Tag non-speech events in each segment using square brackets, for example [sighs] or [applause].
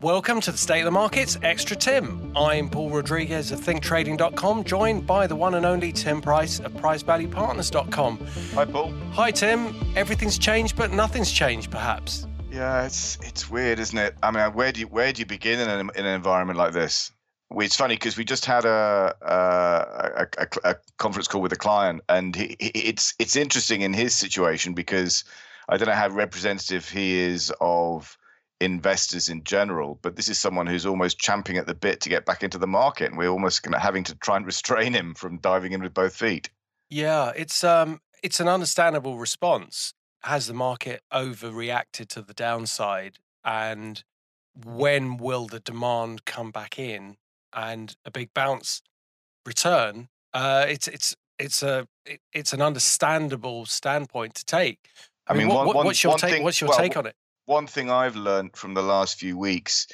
Welcome to the State of the Markets Extra Tim. I'm Paul Rodriguez of ThinkTrading.com, joined by the one and only Tim Price of PriceValuePartners.com. Hi, Paul. Hi, Tim. Everything's changed, but nothing's changed, perhaps. Yeah, it's it's weird, isn't it? I mean, uh, where do you where do you begin in an, in an environment like this? It's funny because we just had a a, a a, conference call with a client, and he, it's it's interesting in his situation because I don't know how representative he is of investors in general, but this is someone who's almost champing at the bit to get back into the market, and we're almost kind of having to try and restrain him from diving in with both feet. Yeah, it's um, it's an understandable response. Has the market overreacted to the downside, and when will the demand come back in and a big bounce return? Uh, it's it's it's a it, it's an understandable standpoint to take. I, I mean, mean what, one, what's your take? Thing, what's your well, take on it? One thing I've learned from the last few weeks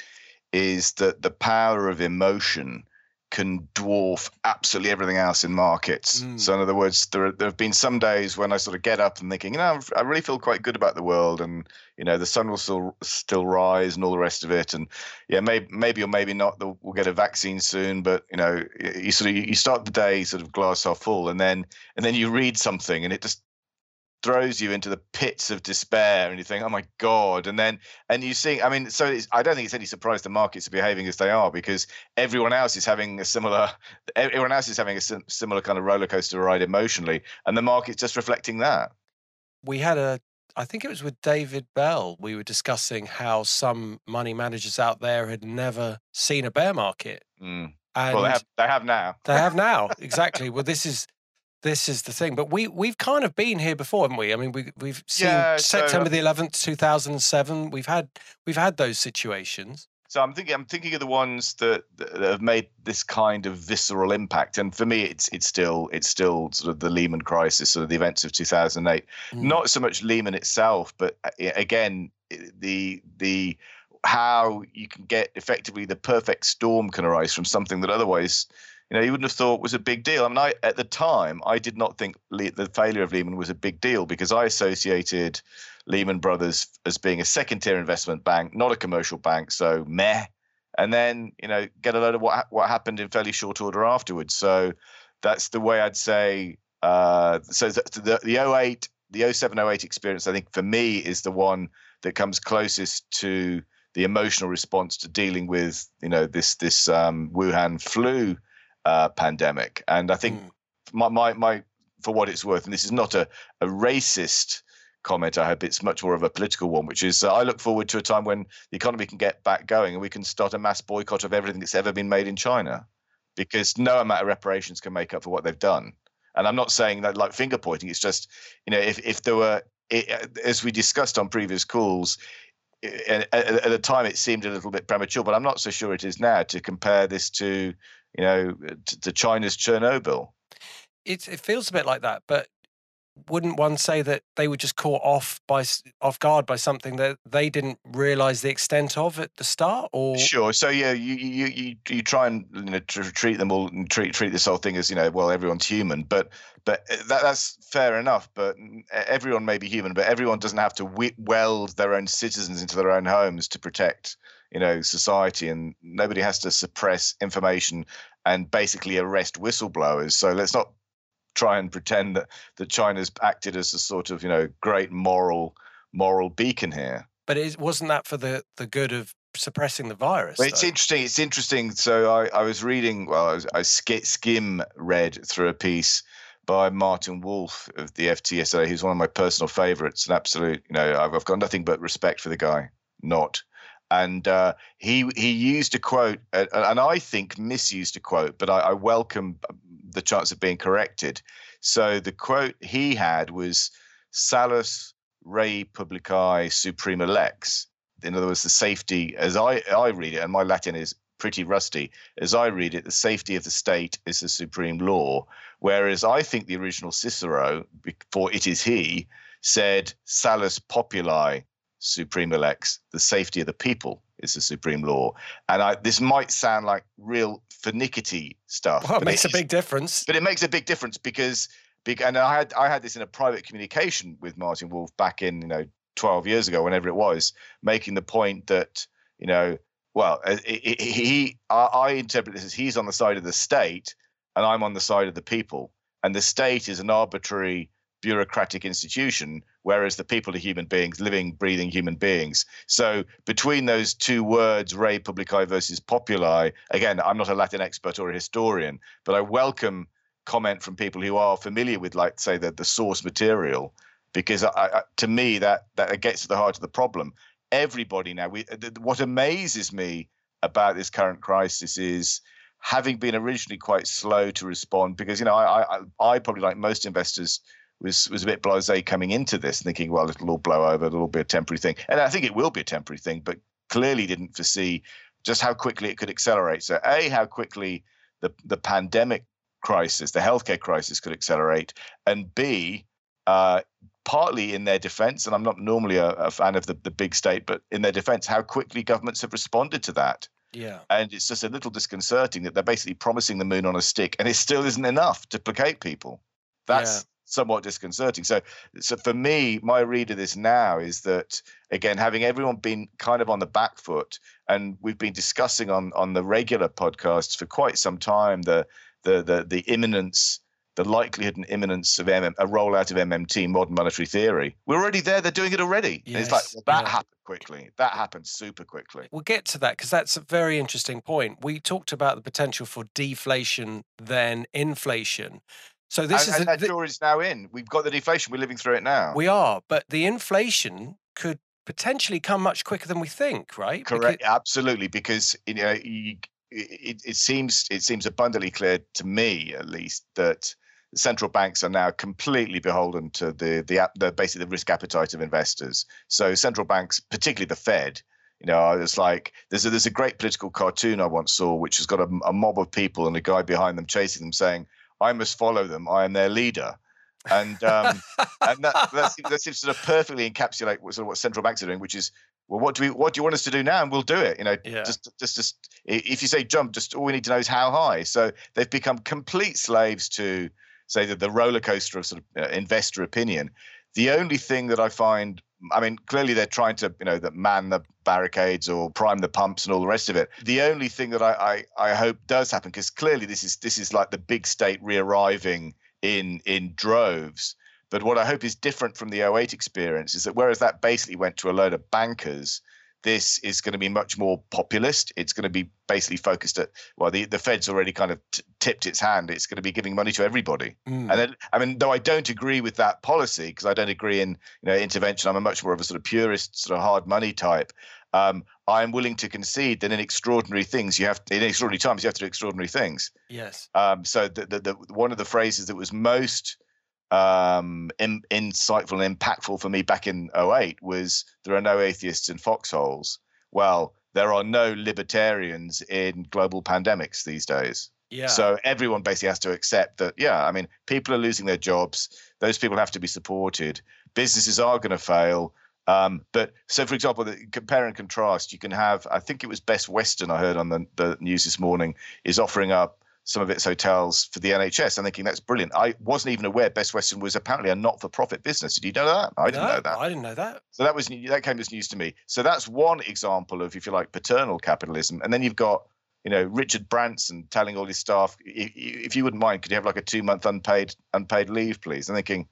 is that the power of emotion can dwarf absolutely everything else in markets. Mm. So, in other words, there, there have been some days when I sort of get up and thinking, you know, I really feel quite good about the world, and you know, the sun will still still rise and all the rest of it, and yeah, maybe maybe or maybe not, we'll get a vaccine soon, but you know, you sort of you start the day sort of glass half full, and then and then you read something, and it just throws you into the pits of despair and you think oh my god. And then and you see i mean so i don't think it's any surprise the markets are behaving as they are because everyone else is having a similar everyone else is having a similar kind of roller coaster ride emotionally and the market's just reflecting that. We had a i think it was with david bell we were discussing how some money managers out there had never seen a bear market mm. well they have, they have now. they have now [laughs] exactly. Well this is this is the thing. But we we've kind of been here before, haven't we? I mean, we we've seen yeah, September the eleventh, two thousand and seven. We've had we've had those situations. So I'm thinking I'm thinking of the ones that, that have made this kind of visceral impact, and for me, it's it's still it's still sort of the Lehman crisis, sort of the events of 2008. Mm. Not so much Lehman itself, but uh, again, the the how you can get effectively the perfect storm can arise from something that otherwise you know, you wouldn't have thought was a big deal. I mean, I, at the time, I did not think Le- the failure of Lehman was a big deal because I associated Lehman Brothers as being a second-tier investment bank, not a commercial bank. So meh. And then, you know, get a load of what what happened in fairly short order afterwards. So that's the way I'd say. Uh, so the, the the 08, the 07 08 experience, I think for me is the one that comes closest to the emotional response to dealing with, you know, this this um, Wuhan flu uh, pandemic. And I think mm. my, my, my, for what it's worth, and this is not a, a racist comment. I hope it's much more of a political one, which is uh, I look forward to a time when the economy can get back going and we can start a mass boycott of everything that's ever been made in China, because no amount of reparations can make up for what they've done. And I'm not saying that like finger pointing. It's just you know if if there were it, as we discussed on previous calls. At, at the time, it seemed a little bit premature, but I'm not so sure it is now to compare this to you know, to, to China's Chernobyl. It, it feels a bit like that, but wouldn't one say that they were just caught off by off guard by something that they didn't realize the extent of at the start or sure so yeah you you you, you try and you know treat them all and treat treat this whole thing as you know well everyone's human but but uh, that, that's fair enough but everyone may be human but everyone doesn't have to weld their own citizens into their own homes to protect you know society and nobody has to suppress information and basically arrest whistleblowers so let's not try and pretend that that china's acted as a sort of you know great moral moral beacon here but it wasn't that for the the good of suppressing the virus well, it's interesting it's interesting so i i was reading well i, was, I skim read through a piece by Martin Wolf of the FT who's one of my personal favorites. An absolute, you know, I've, I've got nothing but respect for the guy. Not and uh, he he used a quote, uh, and I think misused a quote, but I, I, welcome the chance of being corrected. So the quote he had was "Salus rei publicae suprema lex." In other words, the safety, as I I read it, and my Latin is pretty rusty. As I read it, the safety of the state is the supreme law. Whereas I think the original Cicero, for it is he, said "Salus populi suprema lex, the safety of the people is the supreme law. And I, this might sound like real finicky stuff. Well, it makes it, a big difference. But it makes a big difference because, and I had I had this in a private communication with Martin Wolf back in you know 12 years ago, whenever it was, making the point that you know well, uh, he, he I interpret this as he's on the side of the state, and I'm on the side of the people, and the state is an arbitrary bureaucratic institution, whereas the people are human beings, living, breathing human beings. So between those two words, re publicae versus populi, again, I'm not a Latin expert or a historian, but I welcome comment from people who are familiar with, like, say, the, the source material, because I, I, to me that that gets to the heart of the problem. Everybody now, we, what amazes me about this current crisis is having been originally quite slow to respond because you know I, I, I probably like most investors was was a bit blasé coming into this, thinking, well, it'll all blow over, it'll be a temporary thing, and I think it will be a temporary thing, but clearly didn't foresee just how quickly it could accelerate. So, a how quickly the the pandemic crisis, the healthcare crisis, could accelerate, and b uh, partly in their defense, and I'm not normally a, a fan of the, the big state, but in their defense, how quickly governments have responded to that. Yeah. And it's just a little disconcerting that they're basically promising the moon on a stick and it still isn't enough to placate people. That's somewhat disconcerting. So, so for me, my read of this now is that again, having everyone been kind of on the back foot, and we've been discussing on on the regular podcasts for quite some time the the the, the imminence. The likelihood and imminence of MM, a rollout of MMT, modern monetary theory. We're already there. They're doing it already. Yes, it's like well, that yeah. happened quickly. That happened super quickly. We'll get to that because that's a very interesting point. We talked about the potential for deflation, then inflation. So this and, is and a, is now in. We've got the deflation. We're living through it now. We are, but the inflation could potentially come much quicker than we think, right? Correct. Because, Absolutely, because you know you, it, it seems it seems abundantly clear to me, at least, that central banks are now completely beholden to the the, the basically the risk appetite of investors. So central banks, particularly the Fed, you know, it's like there's a, there's a great political cartoon I once saw, which has got a, a mob of people and a guy behind them chasing them, saying, I must follow them. I am their leader. And um, [laughs] and that, that, seems, that seems sort of perfectly encapsulate what, sort of what central banks are doing, which is well, what do we what do you want us to do now? And we'll do it. You know, yeah. just just just if you say jump, just all we need to know is how high. So they've become complete slaves to say that the roller coaster of sort of uh, investor opinion. The only thing that I find I mean, clearly they're trying to, you know, that man the barricades or prime the pumps and all the rest of it. The only thing that I I, I hope does happen, because clearly this is this is like the big state re-arriving in in droves. But what I hope is different from the 08 experience is that whereas that basically went to a load of bankers, this is going to be much more populist. It's going to be basically focused at well, the the Fed's already kind of t- tipped its hand. It's going to be giving money to everybody. Mm. And then, I mean, though I don't agree with that policy because I don't agree in you know intervention. I'm a much more of a sort of purist, sort of hard money type. Um, I'm willing to concede that in extraordinary things you have to, in extraordinary times you have to do extraordinary things. Yes. Um, so the, the, the one of the phrases that was most um, in, insightful and impactful for me back in 08 was there are no atheists in foxholes. Well, there are no libertarians in global pandemics these days. Yeah. So everyone basically has to accept that, yeah, I mean, people are losing their jobs. Those people have to be supported. Businesses are going to fail. Um, but so, for example, the, compare and contrast, you can have, I think it was Best Western, I heard on the, the news this morning, is offering up some of its hotels for the NHS. I'm thinking that's brilliant. I wasn't even aware Best Western was apparently a not-for-profit business. Did you know that? I didn't know that. I didn't know that. So that was that came as news to me. So that's one example of, if you like, paternal capitalism. And then you've got, you know, Richard Branson telling all his staff, if you wouldn't mind, could you have like a two-month unpaid unpaid leave, please? I'm thinking,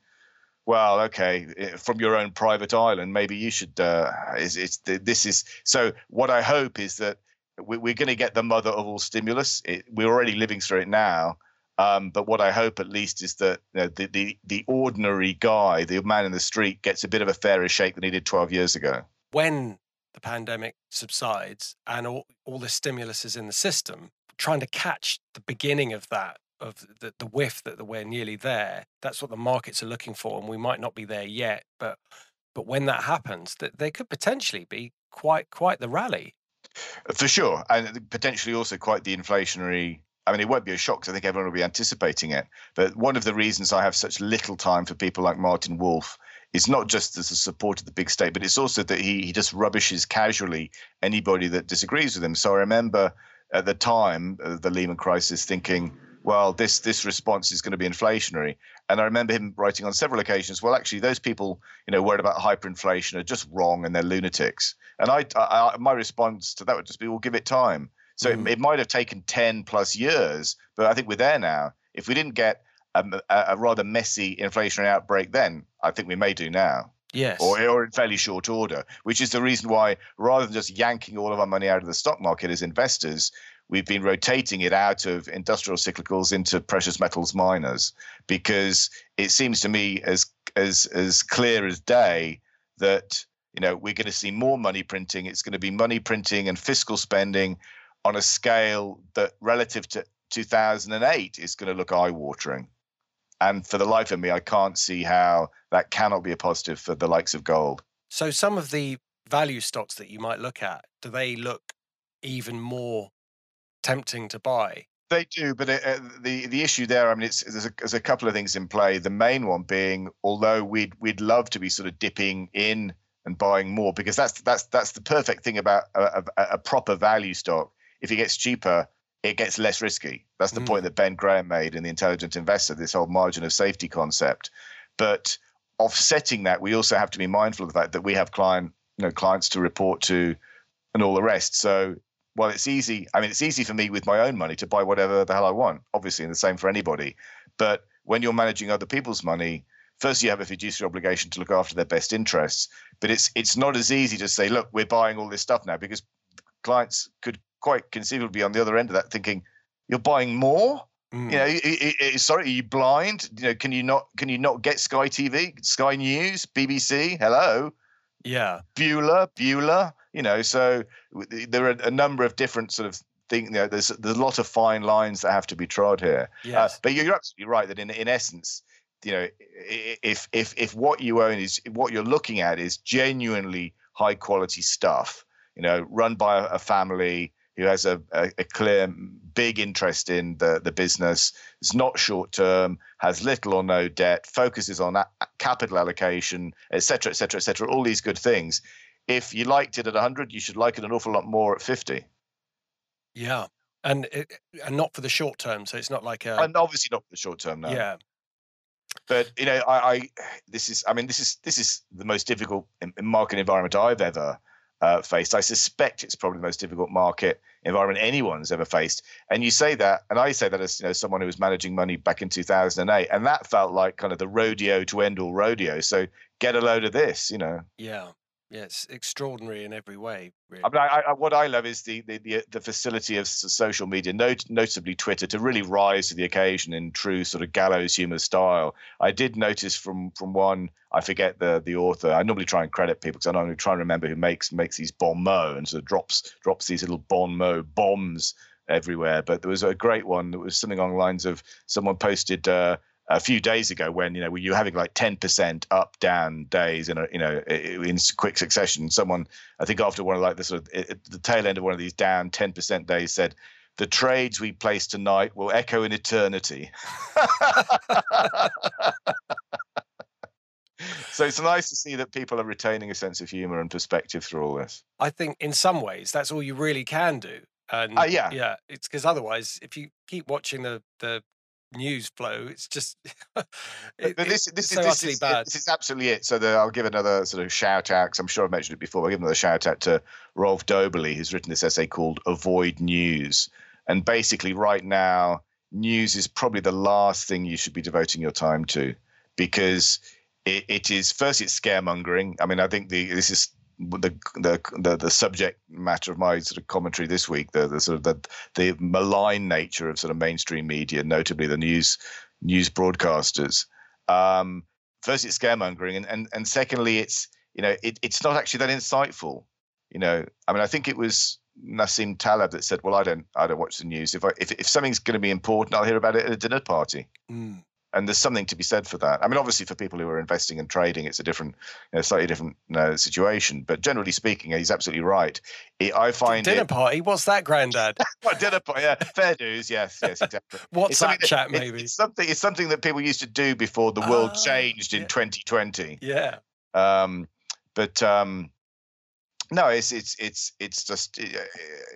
well, okay, eh, from your own private island, maybe you should. Uh, it's, it's this is so. What I hope is that we, are going to get the mother of all stimulus. It, we're already living through it now. Um, but what I hope at least is that you know, the, the the ordinary guy, the man in the street, gets a bit of a fairer shake than he did 12 years ago. When the pandemic subsides and all, all the stimulus is in the system, trying to catch the beginning of that, of the, the whiff that we're nearly there, that's what the markets are looking for. And we might not be there yet, but but when that happens, that they could potentially be quite quite the rally. For sure, and potentially also quite the inflationary. I mean, it won't be a shock. I think everyone will be anticipating it. But one of the reasons I have such little time for people like Martin Wolf is not just as a support of the big state, but it's also that he, he just rubbishes casually anybody that disagrees with him. So I remember at the time of the Lehman crisis thinking, well, this this response is going to be inflationary. And I remember him writing on several occasions, well, actually, those people, you know, worried about hyperinflation are just wrong and they're lunatics. And I, I my response to that would just be, well, give it time. So mm. it, it, might have taken 10 plus years, but I think we're there now. If we didn't get a, a, rather messy inflationary outbreak then, I think we may do now. Yes. Or, or in fairly short order, which is the reason why rather than just yanking all of our money out of the stock market as investors, we've been rotating it out of industrial cyclicals into precious metals miners because it seems to me as as as clear as day that you know we're going to see more money printing it's going to be money printing and fiscal spending on a scale that relative to 2008 is going to look eye-watering and for the life of me, I can't see how that cannot be a positive for the likes of gold. So, some of the value stocks that you might look at, do they look even more tempting to buy? They do, but it, uh, the the issue there, I mean, it's there's a, there's a couple of things in play. The main one being, although we'd we'd love to be sort of dipping in and buying more, because that's that's that's the perfect thing about a, a, a proper value stock. If it gets cheaper, it gets less risky. That's the mm. point that Ben Graham made in The Intelligent Investor, this whole margin of safety concept. But offsetting that, we also have to be mindful of the fact that we have client, you know, clients to report to and all the rest. So while it's easy, I mean, it's easy for me with my own money to buy whatever the hell I want, obviously, and the same for anybody. But when you're managing other people's money, first you have a fiduciary obligation to look after their best interests. But it's it's not as easy to say, look, we're buying all this stuff now because clients could quite conceivably be on the other end of that, thinking, "You're buying more." Mm. You know, it, it, sorry, are you blind? You know, can you not can you not get Sky TV, Sky News, BBC? Hello, yeah, Beulah, Beulah. You know, so there are a number of different sort of things. You know, there's there's a lot of fine lines that have to be trod here. Uh, yes. Uh, but you're absolutely right that in in essence, you know, if if if what you own is what you're looking at is genuinely high quality stuff, you know, run by a family who has a, a, a, clear, big interest in the, the business, is not short term, has little or no debt, focuses on capital allocation, et cetera, et cetera, et cetera, all these good things. If you liked it at 100, you should like it an awful lot more at 50. Yeah. And it, and not for the short term. So it's not like a. And obviously not for the short term, now. Yeah. But you know, I, I this is I mean this is this is the most difficult market environment I've ever uh, faced. I suspect it's probably the most difficult market environment anyone's ever faced. And you say that, and I say that as you know someone who was managing money back in 2008, and that felt like kind of the rodeo to end all rodeo. So get a load of this, you know. Yeah. Yeah, it's extraordinary in every way. Really. I mean, I, I, what I love is the, the the, the facility of social media, not, notably Twitter, to really rise to the occasion in true sort of gallows humor style. I did notice from from one, I forget the the author. I normally try and credit people because I normally try and remember who makes makes these bon mots and sort of drops drops these little bon mot bombs everywhere. But there was a great one that was something along the lines of someone posted. Uh, a few days ago when you know when you're having like 10% up down days in a you know in quick succession? Someone i think after one of like the sort of the tail end of one of these down 10% days said the trades we place tonight will echo in eternity. [laughs] So it's nice to see that people are retaining a sense of humor and perspective through all this. I think in some ways that's all you really can do. And uh, yeah. yeah it's because otherwise if you keep watching the the news flow. It's just, [laughs] it, this this is so this is, bad. this is absolutely it. So the, I'll give another sort of shout out because I'm sure I've mentioned it before. I'll give another shout out to Rolf Dobelli, who's written this essay called "Avoid News," and basically right now, news is probably the last thing you should be devoting your time to because it, it is first it's scaremongering. I mean, I think the this is the, the the the subject matter of my sort of commentary this week, the, the sort of the the malign nature of sort of mainstream media, notably the news news broadcasters. Um, first, it's scaremongering, and and and secondly, it's you know it, it's not actually that insightful. You know, I mean, I think it was Nassim Taleb that said, "Well, I don't I don't watch the news. If I, if if something's going to be important, I'll hear about it at a dinner party." Mm and there's something to be said for that. I mean, obviously, for people who are investing and trading, it's a different, you know, slightly different uh, situation. But generally speaking, he's absolutely right. It, I find dinner it, party. What's that, Grandad? [laughs] well, dinner party. Yeah, fair dues. Yes, yes, exactly. [laughs] What's that chat? Maybe it's something. It's something that people used to do before the world ah, changed in yeah. 2020. Yeah. Um, but um, no, it's it's it's it's just uh,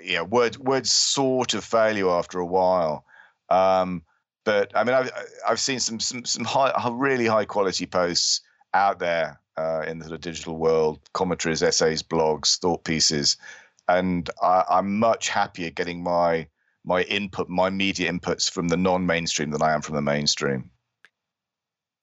yeah, words words sort of fail you after a while. Um, but I mean, I've I've seen some some some high, really high quality posts out there uh, in the sort of digital world, commentaries, essays, blogs, thought pieces, and I, I'm much happier getting my my input, my media inputs from the non-mainstream than I am from the mainstream.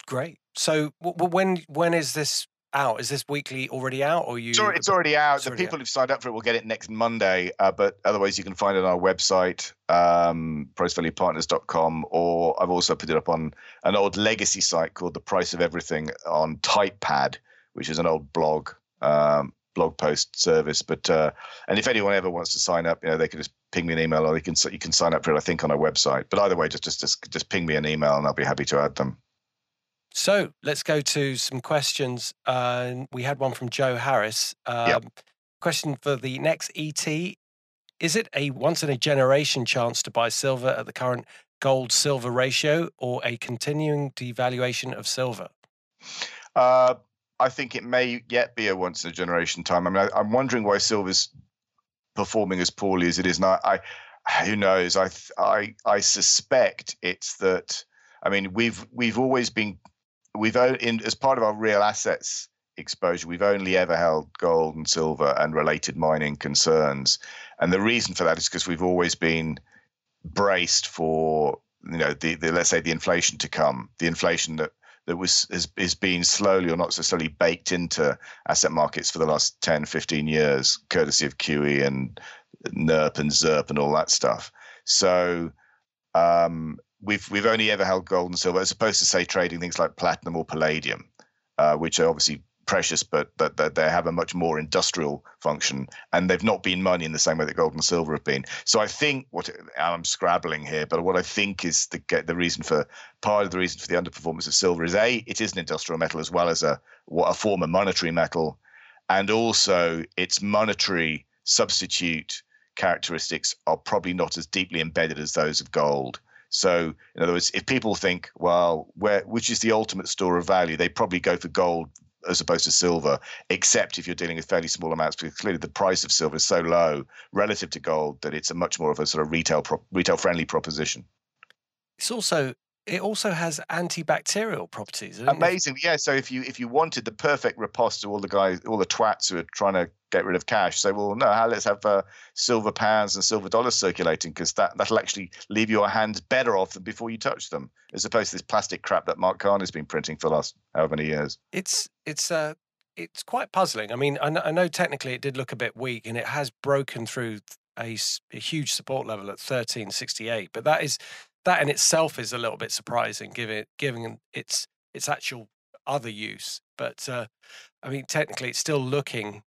Great. So w- when when is this out? Is this weekly already out, or you? It's already, it's already out. It's the already people out. who've signed up for it will get it next Monday. Uh, but otherwise, you can find it on our website, um, pricevaluepartners.com, or I've also put it up on an old legacy site called The Price of Everything on TypePad, which is an old blog um, blog post service. But uh, and if anyone ever wants to sign up, you know, they can just ping me an email, or they can you can sign up for it. I think on our website. But either way, just just just, just ping me an email, and I'll be happy to add them. So let's go to some questions. Uh, we had one from Joe Harris. Um, yep. Question for the next ET Is it a once in a generation chance to buy silver at the current gold silver ratio or a continuing devaluation of silver? Uh, I think it may yet be a once in a generation time. I mean, I, am wondering why silver's performing as poorly as it is now. I, who knows? I, I, I suspect it's that. I mean, we've we've always been we've in as part of our real assets exposure, we've only ever held gold and silver and related mining concerns, and the reason for that is because we've always been braced for you know the, the let's say the inflation to come, the inflation that that was has, has been slowly or not so slowly baked into asset markets for the last 10, 15 years, courtesy of QE and NIRP and ZIRP and all that stuff. So um, we've we've only ever held gold and silver, as opposed to say trading things like platinum or palladium, uh, which are obviously precious, but that, that they have a much more industrial function, and they've not been money in the same way that gold and silver have been. So I think what I'm scrabbling here, but what I think is the the reason for part of the reason for the underperformance of silver is a it is an industrial metal as well as a a form of monetary metal, and also its monetary substitute characteristics are probably not as deeply embedded as those of gold. So, in other words, if people think, well, where which is the ultimate store of value, they probably go for gold as opposed to silver, except if you're dealing with fairly small amounts, because clearly the price of silver is so low relative to gold that it's a much more of a sort of retail retail friendly proposition. It's also it also has antibacterial properties. Amazing, yeah. So if you if you wanted the perfect riposte to all the guys, all the twats who are trying to get rid of cash, say, well, no, let's have uh, silver pounds and silver dollars circulating because that that'll actually leave your hands better off than before you touch them, as opposed to this plastic crap that Mark Carney's been printing for the last however many years. It's it's uh it's quite puzzling. I mean, I know, I know technically it did look a bit weak, and it has broken through a, a huge support level at 1368, but that is that in itself is a little bit surprising, given given its its actual other use. But uh, I mean, technically, it's still looking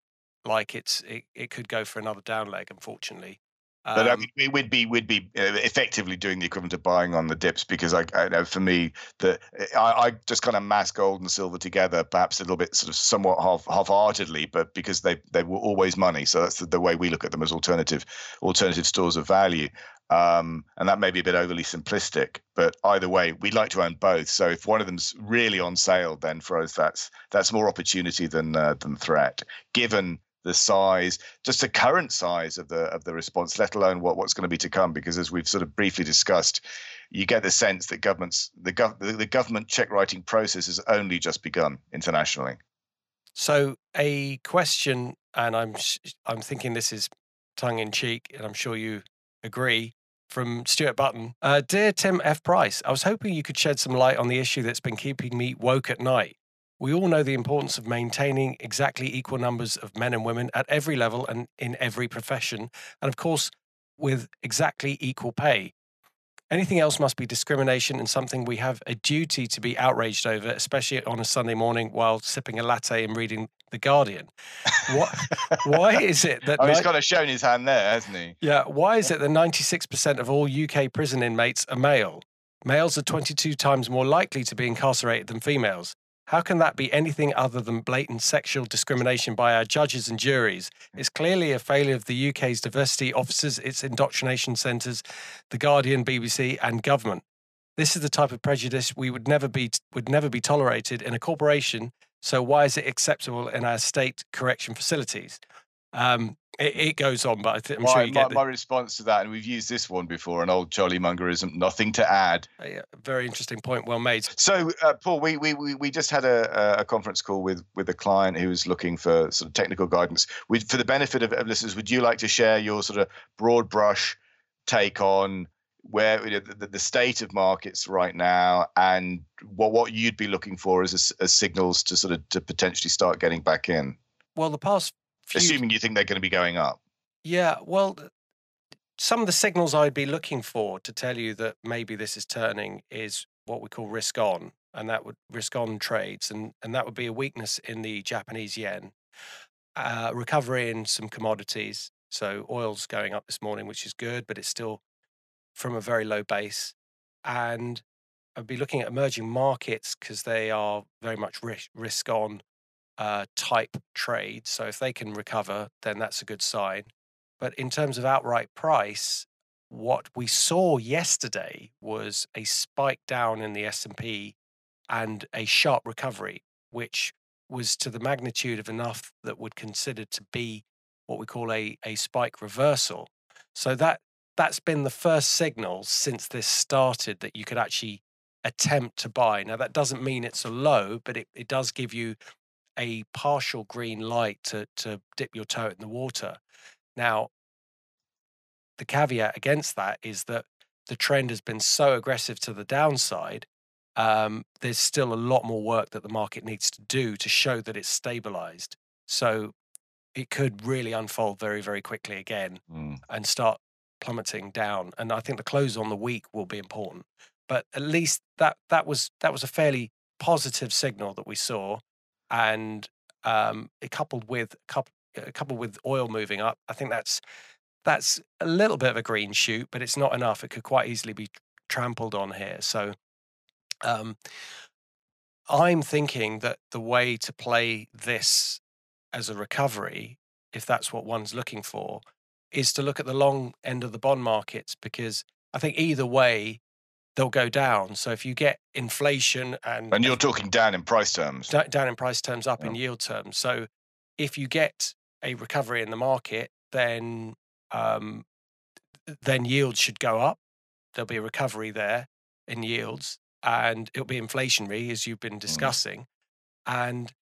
like it's it, it could go for another down leg. Unfortunately, um, but I mean, we would be we'd be uh, effectively doing the equivalent of buying on the dips because I, I know for me that I, I, just kind of mass gold and silver together, perhaps a little bit sort of somewhat half half-heartedly, but because they they were always money, so that's the, the way we look at them as alternative alternative stores of value. Um, and that may be a bit overly simplistic, but either way, we'd like to own both. So if one of them's really on sale, then for us that's that's more opportunity than uh, than threat, given the size, just the current size of the of the response, let alone what, what's going to be to come. Because as we've sort of briefly discussed, you get the sense that governments the, gov- the, the government check writing process has only just begun internationally. So a question, and I'm I'm thinking this is tongue in cheek, and I'm sure you agree. From Stuart Button. Uh, Dear Tim F. Price, I was hoping you could shed some light on the issue that's been keeping me woke at night. We all know the importance of maintaining exactly equal numbers of men and women at every level and in every profession, and of course, with exactly equal pay. Anything else must be discrimination and something we have a duty to be outraged over, especially on a Sunday morning while sipping a latte and reading The Guardian. What, why is it that. [laughs] oh, he's kind of shown his hand there, hasn't he? Yeah. Why is it that 96% of all UK prison inmates are male? Males are 22 times more likely to be incarcerated than females. How can that be anything other than blatant sexual discrimination by our judges and juries? It's clearly a failure of the UK's diversity officers, its indoctrination centres, the Guardian, BBC, and government. This is the type of prejudice we would never be would never be tolerated in a corporation. So why is it acceptable in our state correction facilities? Um, it, it, goes on, but I am my, sure you my, get the, my response to that, and we've used this one before. An old jolly Mungerism, nothing to add. A very interesting point, well made. So, uh, Paul, we, we we just had a, a conference call with with a client who was looking for sort of technical guidance. We, for the benefit of, of listeners, would you like to share your sort of broad brush take on where you know, the, the, state of markets right now and what what you'd be looking for as, as signals to sort of to potentially start getting back in? Well, the past few... assuming you think they're going to be going up. Yeah, well, some of the signals I'd be looking for to tell you that maybe this is turning is what we call risk on, and that would risk on trades, and and that would be a weakness in the Japanese yen, uh, recovery in some commodities. So oil's going up this morning, which is good, but it's still from a very low base, and I'd be looking at emerging markets because they are very much risk, on uh, type trade. So if they can recover, then that's a good sign. But in terms of outright price, what we saw yesterday was a spike down in the S&P and a sharp recovery, which was to the magnitude of enough that would consider to be what we call a, a spike reversal. So that that's been the first signal since this started that you could actually attempt to buy. Now that doesn't mean it's a low, but it, it does give you a partial green light to to dip your toe in the water. Now, the caveat against that is that the trend has been so aggressive to the downside. Um, there's still a lot more work that the market needs to do to show that it's stabilized. So it could really unfold very, very quickly again mm. and start plummeting down. And I think the close on the week will be important. But at least that that was that was a fairly positive signal that we saw and um, it coupled with coupled, uh, coupled with oil moving up, I think that's that's a little bit of a green shoot, but it's not enough. It could quite easily be trampled on here. So um, I'm thinking that the way to play this as a recovery, if that's what one's looking for, is to look at the long end of the bond markets because I think either way, they'll go down. So if you get inflation and and you're talking down in price terms, down in price terms, up yeah. in yield terms. So if you get a recovery in the market, then um, then yields should go up. There'll be a recovery there in yields, and it'll be inflationary as you've been mm. discussing. Mm. And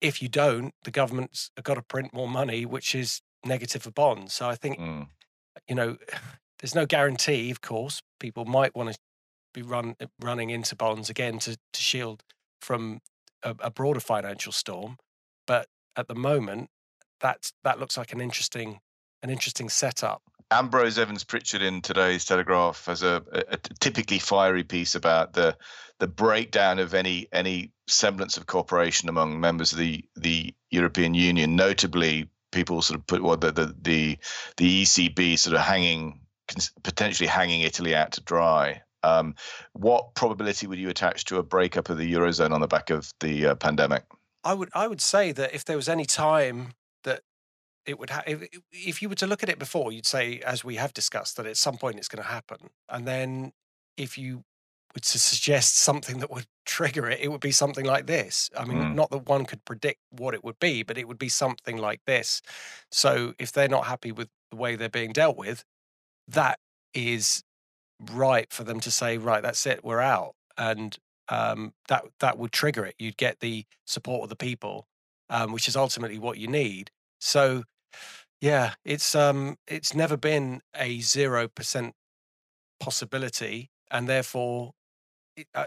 if you don't, the government's got to print more money, which is negative for bonds. So I think, mm. you know, [sighs] there's no guarantee, of course. People might want to be run uh, running into bonds again to to shield from a, a broader financial storm. But at the moment, that's that looks like an interesting an interesting setup. Ambrose Evans Pritchard in today's Telegraph has a, a, typically fiery piece about the the breakdown of any any semblance of cooperation among members of the the European Union, notably people sort of put well, the, the the the ECB sort of hanging potentially hanging Italy out to dry. Um, what probability would you attach to a breakup of the eurozone on the back of the uh, pandemic? I would I would say that if there was any time that it would ha- if, if you were to look at it before, you'd say, as we have discussed, that at some point it's going to happen. And then if you to suggest something that would [laughs] trigger it, it would be something like this. I mean, mm. not that one could predict what it would be, but it would be something like this. So if they're not happy with the way they're being dealt with, that is right for them to say, right, that's it, we're out, and um, that that would trigger it. You'd get the support of the people, um, which is ultimately what you need. So, yeah, it's um, it's never been a zero percent possibility, and therefore,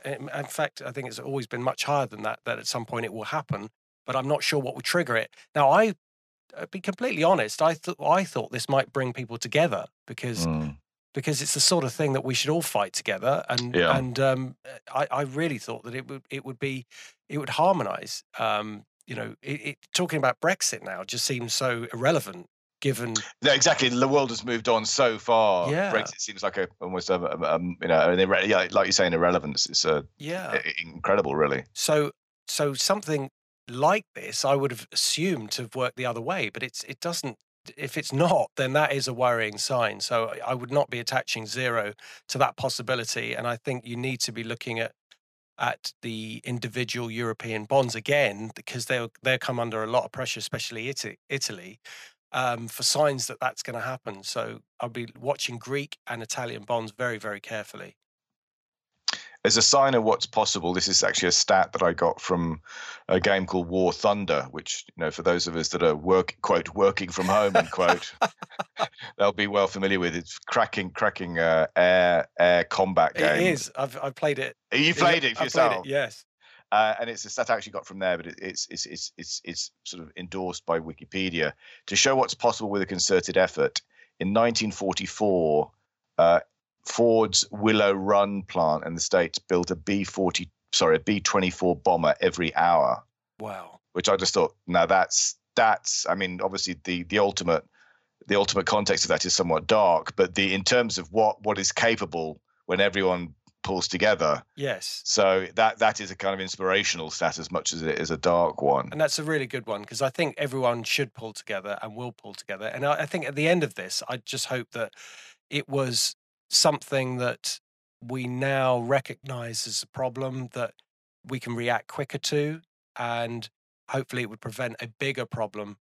in fact, I think it's always been much higher than that. That at some point it will happen, but I'm not sure what would trigger it. Now, I uh, be completely honest, I thought I thought this might bring people together because mm because it's the sort of thing that we should all fight together. And yeah. and um, I, I, really thought that it would it would be it would harmonise. Um, you know, it, it, talking about Brexit now just seems so irrelevant given. Yeah, exactly. The world has moved on so far. Yeah. Brexit seems like a almost a, a, a you know, an irre- yeah, like you're saying, irrelevance. It's a yeah, incredible, really. So so something like this, I would have assumed to have worked the other way, but it's it doesn't if it's not, then that is a worrying sign. So I would not be attaching zero to that possibility. And I think you need to be looking at at the individual European bonds again because they'll they'll come under a lot of pressure, especially Italy. Um, for signs that that's going to happen. So I'll be watching Greek and Italian bonds very, very carefully as a sign of what's possible, this is actually a stat that I got from a game called War Thunder, which you know, for those of us that are work quote working from home and quote, [laughs] they'll be well familiar with. It's cracking, cracking uh, air air combat game. It is. I've I've played it. You played it for yourself. It, yes. Uh, and it's a stat I actually got from there, but it, it's, it's it's it's it's sort of endorsed by Wikipedia to show what's possible with a concerted effort. In 1944, uh, Ford's Willow Run plant in the States built a B 40, sorry, a B 24 bomber every hour. Wow. Which I just thought, now that's, that's, I mean, obviously the, the ultimate, the ultimate context of that is somewhat dark, but the, in terms of what, what is capable when everyone pulls together. Yes. So that that is a kind of inspirational stat as much as it is a dark one. And that's a really good one because I think everyone should pull together and will pull together. And I, I, think at the end of this, I just hope that it was something that we now recognize as a problem that we can react quicker to and hopefully it would prevent a bigger problem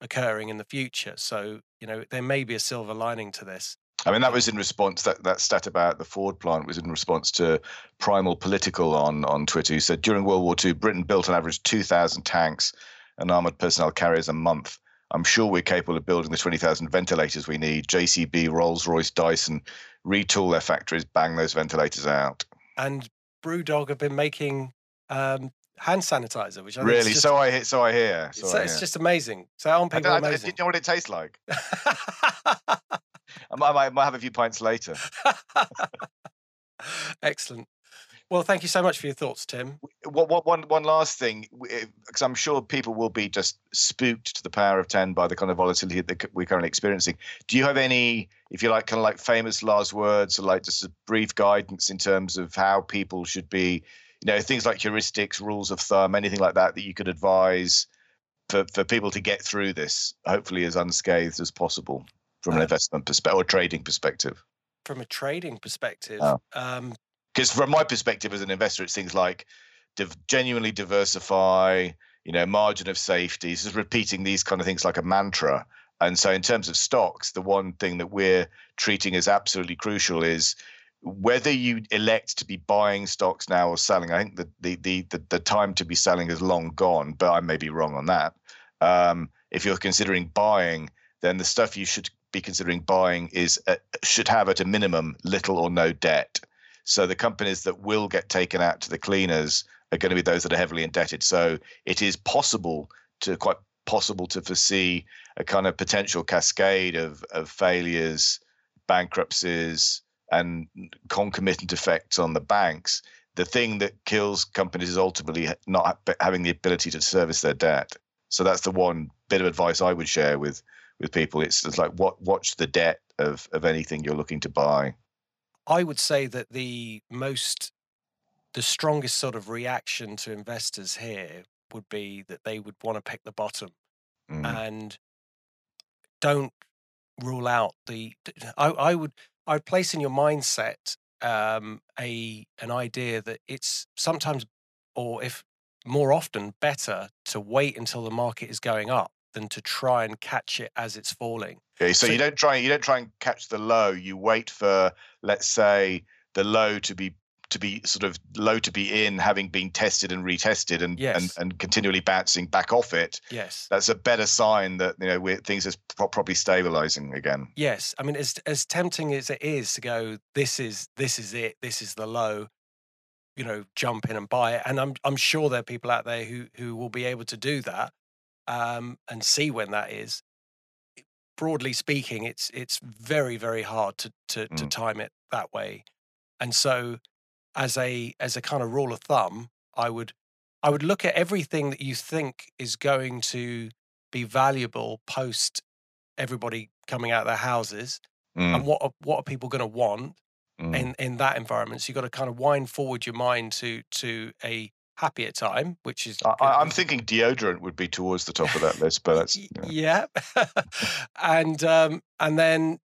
occurring in the future so you know there may be a silver lining to this I mean, that was in response that that stat about the Ford plant was in response to Primal Political on on Twitter, who said during World War II, Britain built on average 2,000 tanks and armored personnel carriers a month. I'm sure we're capable of building the 20,000 ventilators we need. JCB, Rolls Royce, Dyson retool their factories, bang those ventilators out. And BrewDog have been making um, hand sanitizer, which I really. Just, so I so I hear. So it's, I hear. just amazing. So on people I, I, amazing. Did you know what it tastes like? [laughs] I might, I might have a few pints later. Excellent. Well, thank you so much for your thoughts, Tim. What, what, one, one last thing, because eh, I'm sure people will be just spooked to the power of 10 by the kind of volatility that we're currently experiencing. Do you have any, if you like, kind of like famous last words or like just a brief guidance in terms of how people should be, you know, things like heuristics, rules of thumb, anything like that that you could advise for, for people to get through this, hopefully as unscathed as possible from an uh, investment perspective or trading perspective? From a trading perspective, oh. um, because from my perspective as an investor, it's things like div- genuinely diversify, you know, margin of safety, just repeating these kind of things like a mantra. And so, in terms of stocks, the one thing that we're treating as absolutely crucial is whether you elect to be buying stocks now or selling. I think the the the the, the time to be selling is long gone, but I may be wrong on that. Um, if you're considering buying, then the stuff you should be considering buying is uh, should have at a minimum little or no debt. So the companies that will get taken out to the cleaners are going to be those that are heavily indebted. So it is possible to quite possible to foresee a kind of potential cascade of of failures, bankruptcies, and concomitant effects on the banks. The thing that kills companies is ultimately not having the ability to service their debt. So that's the one bit of advice I would share with with people. It's, it's like what watch the debt of of anything you're looking to buy. I would say that the most, the strongest sort of reaction to investors here would be that they would want to pick the bottom mm. and don't rule out the. I, I would I would place in your mindset um, a an idea that it's sometimes or if more often better to wait until the market is going up than to try and catch it as it's falling. Okay, so, so you don't try you don't try and catch the low. You wait for let's say the low to be to be sort of low to be in, having been tested and retested, and yes. and, and continually bouncing back off it. Yes, that's a better sign that you know things are pro- probably stabilizing again. Yes, I mean as as tempting as it is to go, this is this is it, this is the low. You know, jump in and buy it, and I'm I'm sure there are people out there who who will be able to do that um, and see when that is. Broadly speaking, it's it's very very hard to to, mm. to time it that way, and so as a as a kind of rule of thumb, I would I would look at everything that you think is going to be valuable post everybody coming out of their houses, mm. and what are, what are people going to want mm. in in that environment. So you have got to kind of wind forward your mind to to a happier time, which is. I, am thinking deodorant would be towards the top of that list, but [laughs] that's. Yeah, [laughs] and um, and then,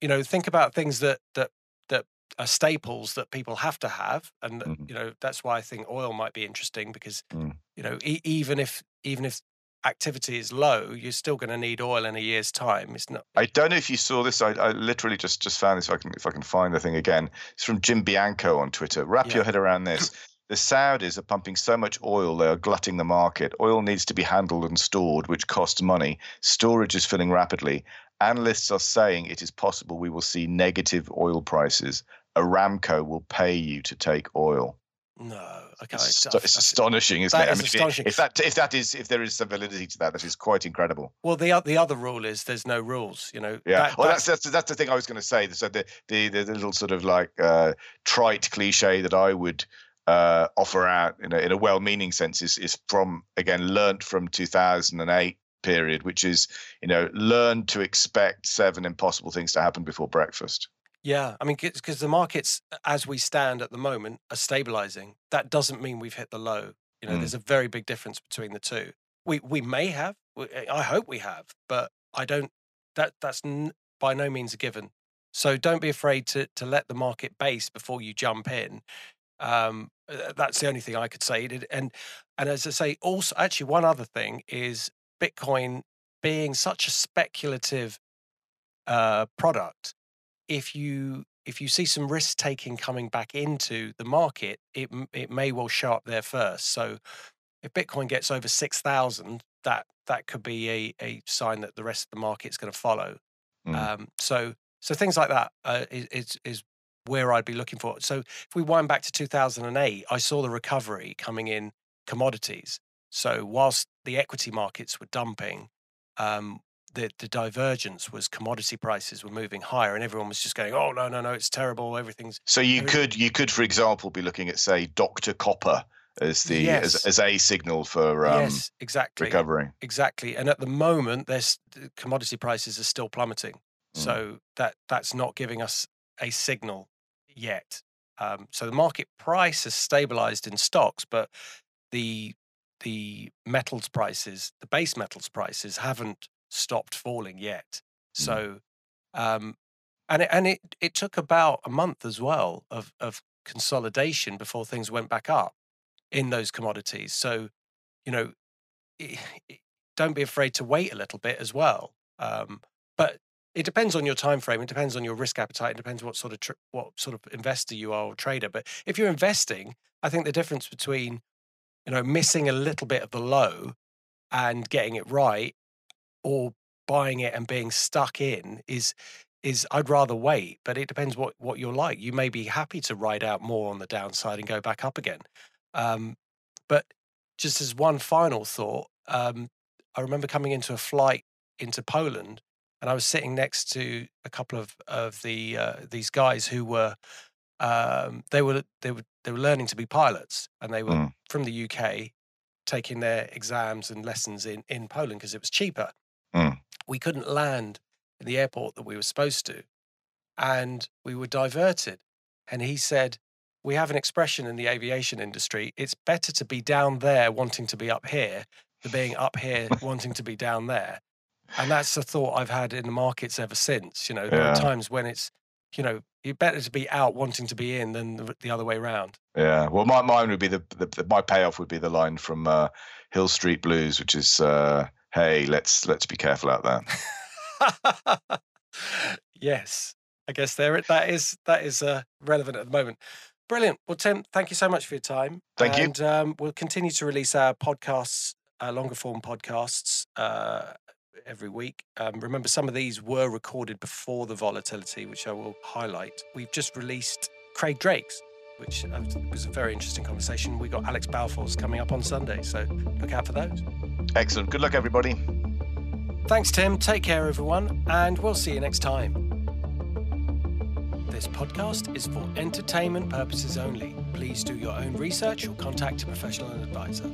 you know, think about things that that that are staples that people have to have, and mm-hmm. you know that's why I think oil might be interesting because mm. you know e- even if even if activity is low, you're still going to need oil in a year's time. It's not. I don't know if you saw this. I, I literally just just found this. If I can if I can find the thing again, it's from Jim Bianco on Twitter. Wrap Yeah. your head around this. The Saudis are pumping so much oil, they are glutting the market. Oil needs to be handled and stored, which costs money. Storage is filling rapidly. Analysts are saying it is possible we will see negative oil prices. Aramco will pay you to take oil. No. Okay. It's, it's astonishing, isn't that it? is if it- astonishing. If that if that is if there is some validity to that, that is quite incredible. Well, the the other rule is there's no rules. You know. Yeah, That- well, that's- that's, that's that's the thing I was going to say. So the, the the little sort of like uh, trite cliche that I would uh, offer out in a, in a well-meaning sense is is from again learnt from 2008 period, which is you know learn to expect seven impossible things to happen before breakfast. Yeah, I mean, because the markets, as we stand at the moment, are stabilizing. That doesn't mean we've hit the low. You know, Mm. there's a very big difference between the two. We we may have. I hope we have, but I don't. That that's n- by no means a given. So don't be afraid to to let the market base before you jump in. Um, uh, that's the only thing I could say. And and as I say, also actually one other thing is Bitcoin being such a speculative uh, product if you if you see some risk taking coming back into the market, it it may well show up there first. So if Bitcoin gets over six thousand, that that could be a a sign that the rest of the market's going to follow. Mm. Um, so so things like that uh, is, is is where I'd be looking for. So if we wind back to two thousand and eight, I saw the recovery coming in commodities. So whilst the equity markets were dumping, um, the the divergence was commodity prices were moving higher, and everyone was just going, "Oh no, no, no, it's terrible. Everything's So you Every- could you could for example be looking at say Dr Copper as the Yes. as, as a signal for um, yes, exactly, recovering exactly." And at the moment, there's commodity prices are still plummeting, Mm. so that that's not giving us a signal yet. Um, so the market price has stabilized in stocks, but the the metals prices, the base metals prices, haven't stopped falling yet. Mm. So, um, and it, and it it took about a month as well of of consolidation before things went back up in those commodities. So, you know, i- i- don't be afraid to wait a little bit as well. Um, but it depends on your time frame. It depends on your risk appetite. It depends what sort of tr- what sort of investor you are or trader. But if you're investing, I think the difference between you know missing a little bit of the low and getting it right, or buying it and being stuck in is is I'd rather wait. But it depends what what you're like. You may be happy to ride out more on the downside and go back up again. Um, but just as one final thought, um, I remember coming into a flight into Poland, and I was sitting next to a couple of of the uh, these guys who were um, they were they were they were learning to be pilots, and they were Mm. from the UK, taking their exams and lessons in in Poland because it was cheaper. Mm. We couldn't land in the airport that we were supposed to, and we were diverted. And he said, "We have an expression in the aviation industry: it's better to be down there wanting to be up here than being up here [laughs] wanting to be down there." And that's the thought I've had in the markets ever since. You know, there Yeah. are times when it's, you know, you're better to be out wanting to be in than the, the other way around. Yeah. Well, my mine would be the, the, the my payoff would be the line from uh, Hill Street Blues, which is, uh, "Hey, let's let's be careful out there." [laughs] yes, I guess there that is that is uh, relevant at the moment. Brilliant. Well, Tim, thank you so much for your time. Thank you. and, um, we'll continue to release our podcasts, our longer form podcasts, uh, every week. Um, remember, some of these were recorded before the volatility, which I will highlight. We've just released Craig Drake's, which uh, was a very interesting conversation. We got Alex Balfour's coming up on Sunday, so look out for those. Excellent. Good luck, everybody. Thanks, Tim. Take care, everyone, and we'll see you next time. This podcast is for entertainment purposes only. Please do your own research or contact a professional advisor.